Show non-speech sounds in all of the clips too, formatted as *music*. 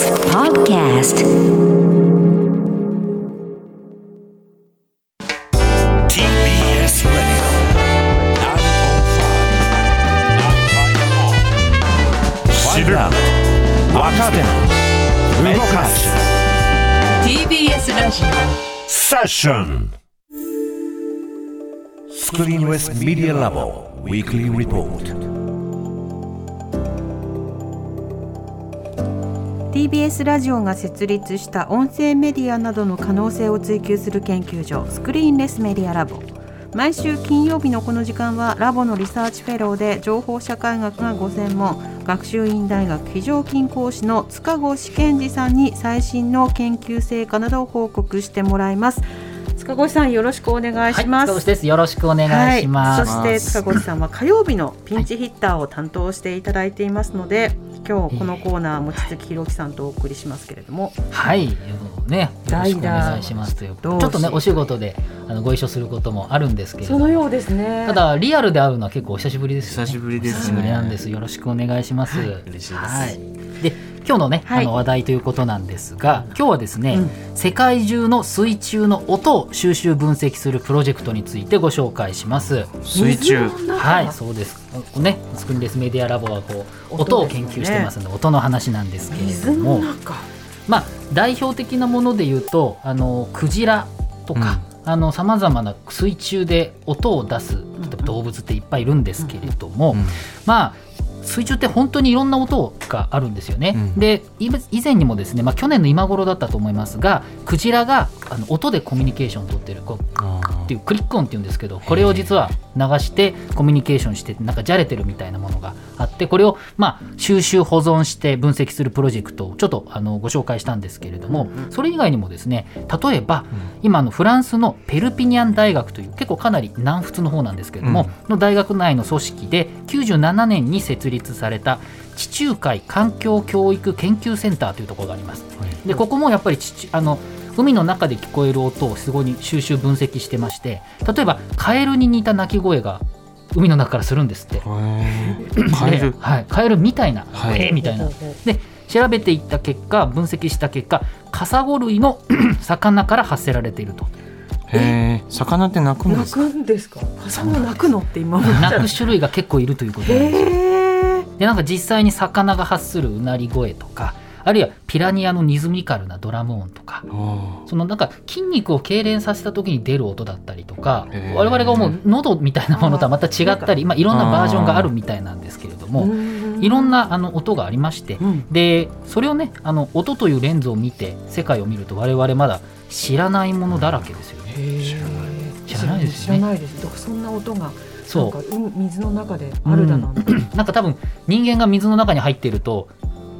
TBS Podcast. TBS Radio 知る若手動かす TBS ラジセッションスクリーンレスメディアラボウィ TBS ラジオが設立した音声メディアなどの可能性を追求する研究所スクリーンレスメディアラボ。毎週金曜日のこの時間はラボのリサーチフェローで情報社会学がご専門学習院大学非常勤講師の塚越健二さんに最新の研究成果などを報告してもらいます。塚越さんよろしくお願いします、はい、です。よろしくお願いします、はい、そして塚越さんは火曜日のピンチヒッターを担当していただいていますので、今日このコーナー望月弘樹さんとお送りしますけれども。はい。ねよろしくお願いします。というちょっとねお仕事であのご一緒することもあるんですけれどそのようですね。ただリアルで会うのは結構お久しぶりです、ね、久しぶりです、ね、久しぶりなんですよろしくお願いします、はい、嬉しいです、はい、で今日のね、はい、あの話題ということなんですが今日はですね、うん、世界中の水中の音を収集分析するプロジェクトについてご紹介します。水中。はいそうです。ねスクリーンレスメディアラボはこう音を研究してますので、ね、音の話なんですけれどもまあ代表的なもので言うとあのクジラとか、うん、さまざまな水中で音を出す動物っていっぱいいるんですけれども、うんうん、まあ水中って本当にいろんな音があるんですよね。うん、で以前にもですね、まあ、去年の今頃だったと思いますがクジラがあの音でコミュニケーションを取ってるこうっていうクリック音っていうんですけどこれを実は流してコミュニケーションしてなんかじゃれてるみたいなものがあってこれをまあ収集保存して分析するプロジェクトをちょっとあのご紹介したんですけれどもそれ以外にもですね例えば今のフランスのペルピニャン大学という結構かなり南仏の方なんですけれども、の大学内の組織で97年に設立された地中海環境教育研究センターというところがあります。でここもやっぱりあの海の中で聞こえる音をすごい収集分析してまして例えばカエルに似た鳴き声が海の中からするんですって。カエル、はい、カエルみたいな、はい、みたいな。で調べていった結果分析した結果カサゴ類の *clears throat* 魚から発せられていると。へえ魚って鳴くんですか？鳴くんですか？魚鳴くのって今鳴く種類が結構いるということなんですよ。でなんか実際に魚が発するうなり声とかあるいはピラニアのリズミカルなドラム音とかそのなんか筋肉を痙攣させた時に出る音だったりとか我々が思う喉みたいなものとはまた違ったりまあ、いろんなバージョンがあるみたいなんですけれどもいろんなあの音がありまして、でそれをねあの音というレンズを見て世界を見ると我々まだ知らないものだらけですよね。知らないですよね。知らないです。そんな音がそう。水の中であるだなんて、うん、*clears throat* なんか多分人間が水の中に入っていると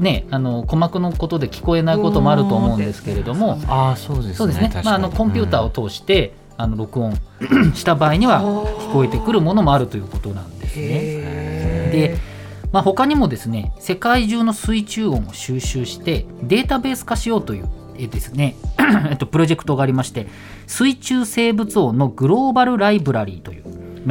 ね、あの鼓膜のことで聞こえないこともあると思うんですけれども、あそうですね、ね。まあ、あのコンピューターを通して、うん、あの録音した場合には聞こえてくるものもあるということなんですね。で、まあ、他にもですね世界中の水中音を収集してデータベース化しようというえですね。*clears throat* えっと、プロジェクトがありまして水中生物音のグローバルライブラリーという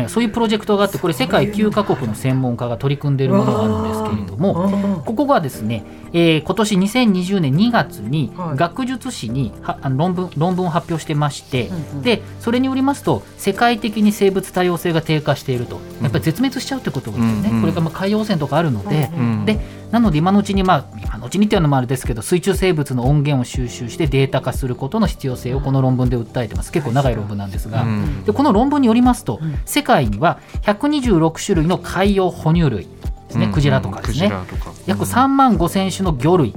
そういうプロジェクトがあってこれ世界9カ国の専門家が取り組んでいるものがあるんですけれどもここがですね、えー、今年2020年2月に学術誌にはあの論文論文を発表してまして、でそれによりますと世界的に生物多様性が低下していると。やっぱり絶滅しちゃうってことですよね、これがまあ海洋汚染とかあるので、でなので今のうちにまあ今のうちにっていうのもあれですけど水中生物の音源を収集してデータ化することの必要性をこの論文で訴えてます。結構長い論文なんですが、でこの論文によりますと、世界には126種類の海洋哺乳類ですね、クジラとかですね、約3万5千種の魚類。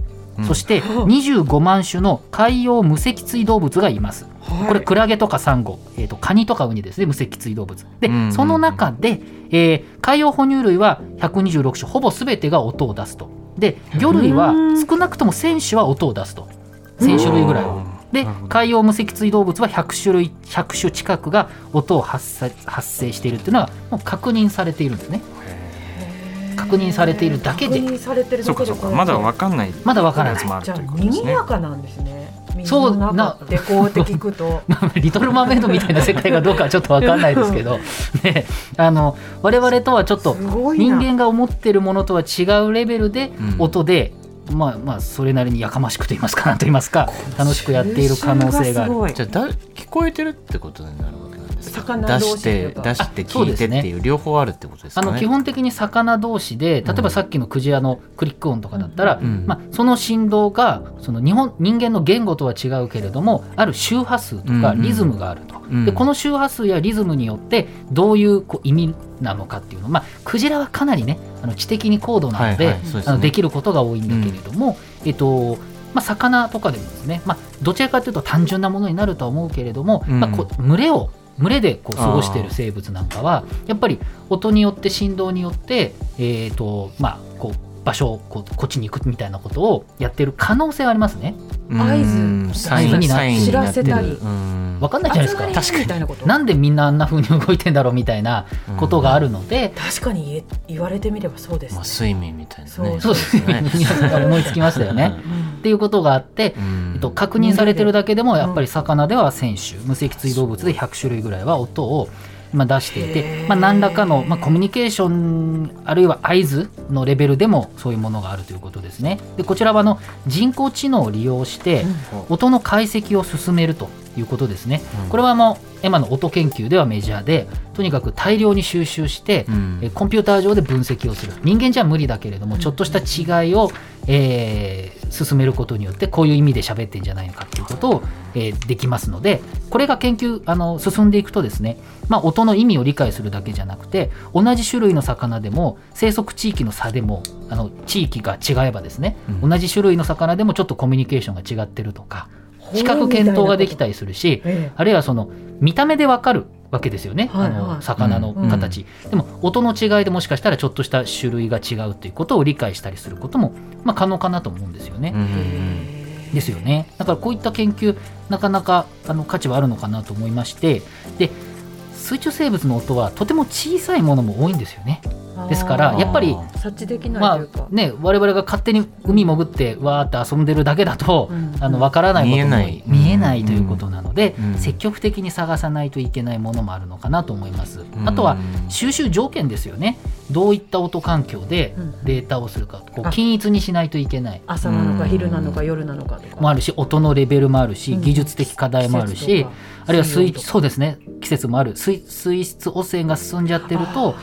そして25万種の海洋無脊椎動物がいます。これクラゲとかサンゴ、えーと、カニとかウニですね。無脊椎動物。で、その中で、えー、海洋哺乳類は126種ほぼ全てが音を出すと。で魚類は少なくとも1000種は音を出すと。1000種類ぐらい。で海洋無脊椎動物は100種類100種近くが音を発生しているっていうのはもう確認されているんですね。確認されているだけで。確認されてるだけでまだわかんない。まだわからない。じゃあ賑やかなんですねそうなでこうって聞くと。*laughs* リトル・マーメイドみたいな世界がどうかはちょっとわかんないですけど、*laughs* ね、あの我々とはちょっと人間が思ってるものとは違うレベルで音でまあまあそれなりにやかましくと言いますかなんと言いますか楽しくやっている可能性がある。るじゃあだ聞こえてるってことになるわ魚同士出して出して聞いてっていう両方あるってことですかね。あの基本的に魚同士で例えばさっきのクジラのクリック音とかだったら、うん。まあ、その振動がその日本人間の言語とは違うけれどもある周波数とかうんうん。リズムがあると、うん。でこの周波数やリズムによってどういうこう意味なのかっていうの。まあクジラはかなりねあの知的に高度なので,、はいはいですね。あのできることが多いんだけれども、えっとまあ、魚とかでもですね、まあ、どちらかというと単純なものになるとは思うけれども、うん。まあ、こう群れを群れでこう過ごしている生物なんかはやっぱり音によって振動によって、えーとまあ、場所をこうこっちに行くみたいなことをやってる可能性はありますね。合図うんサイン合図にな知らせたり。うん。わかんないじゃないですか。集まりみたいなことなんでみんなあんな風に動いてんだろうみたいなことがあるので、確かに言え言われてみればそうですね。まあ、。睡眠みたいなね。そうですね。思いつきましたよね。っていうことがあって、うん。えっと、確認されてるだけでもやっぱり魚では1000種無脊椎動物で100種類ぐらいは音をまあ出していて、まあ、何らかの、まあ、コミュニケーションあるいは合図のレベルでもそういうものがあるということですね。でこちらはあの人工知能を利用して音の解析を進めるということですね。これはもうエマの音研究ではメジャーでとにかく大量に収集して、うん。えコンピューター上で分析をする。人間じゃ無理だけれどもちょっとした違いを、えー進めることによってこういう意味で喋ってんじゃないのかっていうことを、えーできますのでこれが研究あの進んでいくとですね、まあ、音の意味を理解するだけじゃなくて同じ種類の魚でも生息地域の差でもあの地域が違えばですね、うん。同じ種類の魚でもちょっとコミュニケーションが違ってるとか視覚検討ができたりするし、ええ。あるいはその見た目でわかるわけですよね、はいはい。あの魚の形、でも音の違いでもしかしたらちょっとした種類が違うということを理解したりすることも、まあ、可能かなと思うんですよね。うんうんですよね。だからこういった研究なかなかあの価値はあるのかなと思いましてで水中生物の音はとても小さいものも多いんですよね。ですからやっぱり察知できないまあ、ね、我々が勝手に海潜ってわーって遊んでるだけだと、うんあの分からないことも見えない。見えないということなので、うん積極的に探さないといけないものもあるのかなと思います。うん。あとは収集条件ですよね。どういった音環境でうん。データをするかこうあ。均一にしないといけない。朝なのかうん。昼なのか夜なのかとか。もあるし音のレベルもあるしうん。技術的課題もあるしあるいは水そうですね季節もある。水水質汚染が進んじゃってると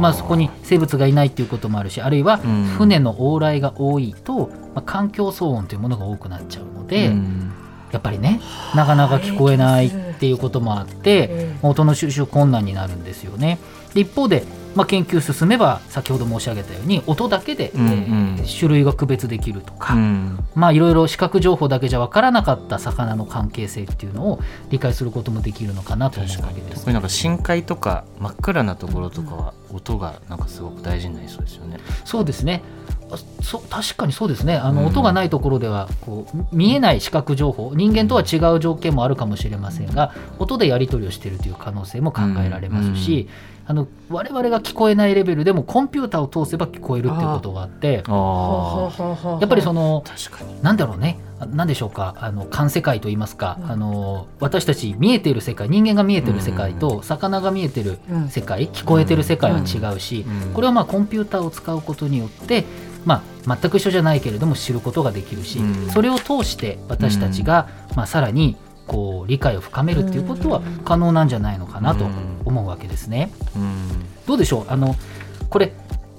まあ、そこに生物がいないっていうこともあるしあるいはうん。船の往来が多いと、まあ、環境騒音というものが多くなっちゃうので、うんやっぱりねなかなか聞こえないっていうこともあって、音の収集困難になるんですよね。で一方で、まあ、研究進めば先ほど申し上げたように音だけで、うんうんえー種類が区別できるとか、うんまあいろいろ視覚情報だけじゃ分からなかった魚の関係性っていうのを理解することもできるのかなと思うわけですこ。れなんか深海とか真っ暗なところとかは音がなんかすごく大事になりそうですよね。そうですね。あそ確かにそうですね。あの、うん。音がないところではこう見えない視覚情報人間とは違う条件もあるかもしれませんが音でやり取りをしているという可能性も考えられますし、あの我々が聞こえないレベルでもコンピューターを通せば聞こえるっていうことがあってあやっぱりその確かに。なんだろうねあなんでしょうか？あの環世界といいますか、あの私たち見えている世界人間が見えている世界と魚が見えている世界聞こえている世界は違うし、うん。これはまあコンピューターを使うことによって、まあ、全く一緒じゃないけれども知ることができるし、うん。それを通して私たちが、まあ、さらにこう理解を深めるっていうことは可能なんじゃないのかなと思うわけですね。うん。どうでしょう？あのこれ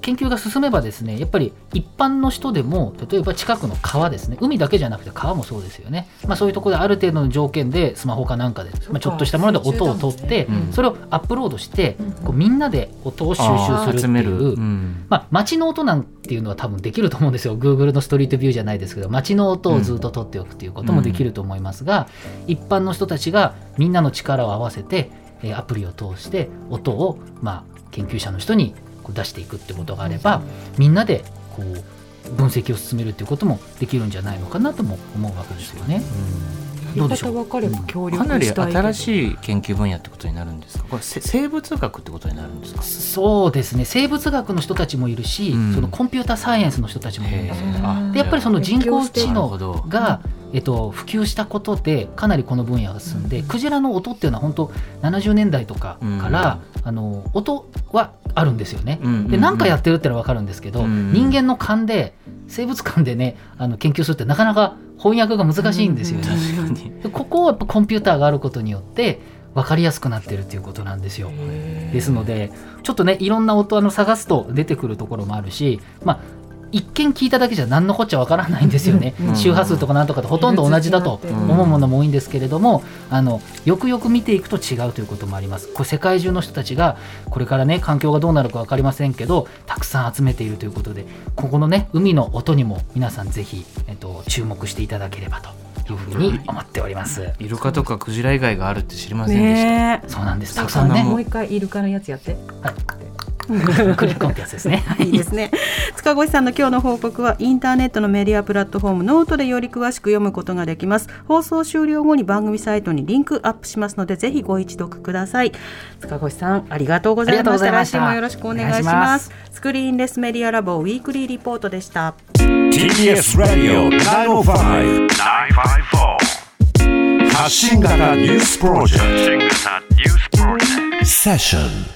研究が進めばですねやっぱり一般の人でも例えば近くの川ですね海だけじゃなくて川もそうですよね、まあ、そういうところである程度の条件でスマホかなんかで、まあ、ちょっとしたもので音を取って、うん。それをアップロードして、こうみんなで音を収集するって集める。いう、うん。まあ、街の音なんていうのは多分できると思うんですよ。Google のストリートビューじゃないですけど街の音をずっと取っておくっていうこともできると思いますが、一般の人たちがみんなの力を合わせて、えーアプリを通して音を、まあ、研究者の人にこう出していくってことがあればみんなでこう分析を進めるっていうこともできるんじゃないのかなとも思うわけですよね。りどうでしょう？かれば協力かなり新しい研究分野ってことになるんですか？これせ生物学ってことになるんですか？そうですね。生物学の人たちもいるし、うん。そのコンピューターサイエンスの人たちもいるんですよでやっぱりその人工知能が、えっと、普及したことでかなりこの分野が進んで、クジラの音っていうのは本当70年代とかから、あの音はあるんですよね。うんうんうん。で何かやってるってのは分かるんですけど、うん。人間の勘で生物観でねあの研究するってなかなか翻訳が難しいんですよね。確かにでここをやっぱコンピューターがあることによって分かりやすくなってるっていうことなんですよ。ですのでちょっとねいろんな音あの探すと出てくるところもあるしまあ一見聞いただけじゃ何のこっちゃわからないんですよね、うん。周波数とかなんとかとほとんど同じだとうん。思うものも多いんですけれどもあのよくよく見ていくと違うということもあります。これ世界中の人たちがこれからね環境がどうなるか分かりませんけどたくさん集めているということでここのね海の音にも皆さんぜひ、えっと、注目していただければというふうに思っております。イルカとかクジラ以外があるって知りませんでした、ねそうなんです。たくさんね。もう一回イルカのやつやって。クリッコンってやつですね。えい。いですね。塚越さんの今日の報告はインターネットのメディアプラットフォームノートでより詳しく読むことができます。放送終了後に番組サイトにリンクアップしますのでぜひご一読ください。塚越さんありがとうございました。ざいました。来週もよろしくお願いしまますスクリーンレスメディアラボウィークリーリポートでした。TBS Radio 905 954発信型ニュースプロジェクト。新型ニュースプロジェクト。セッション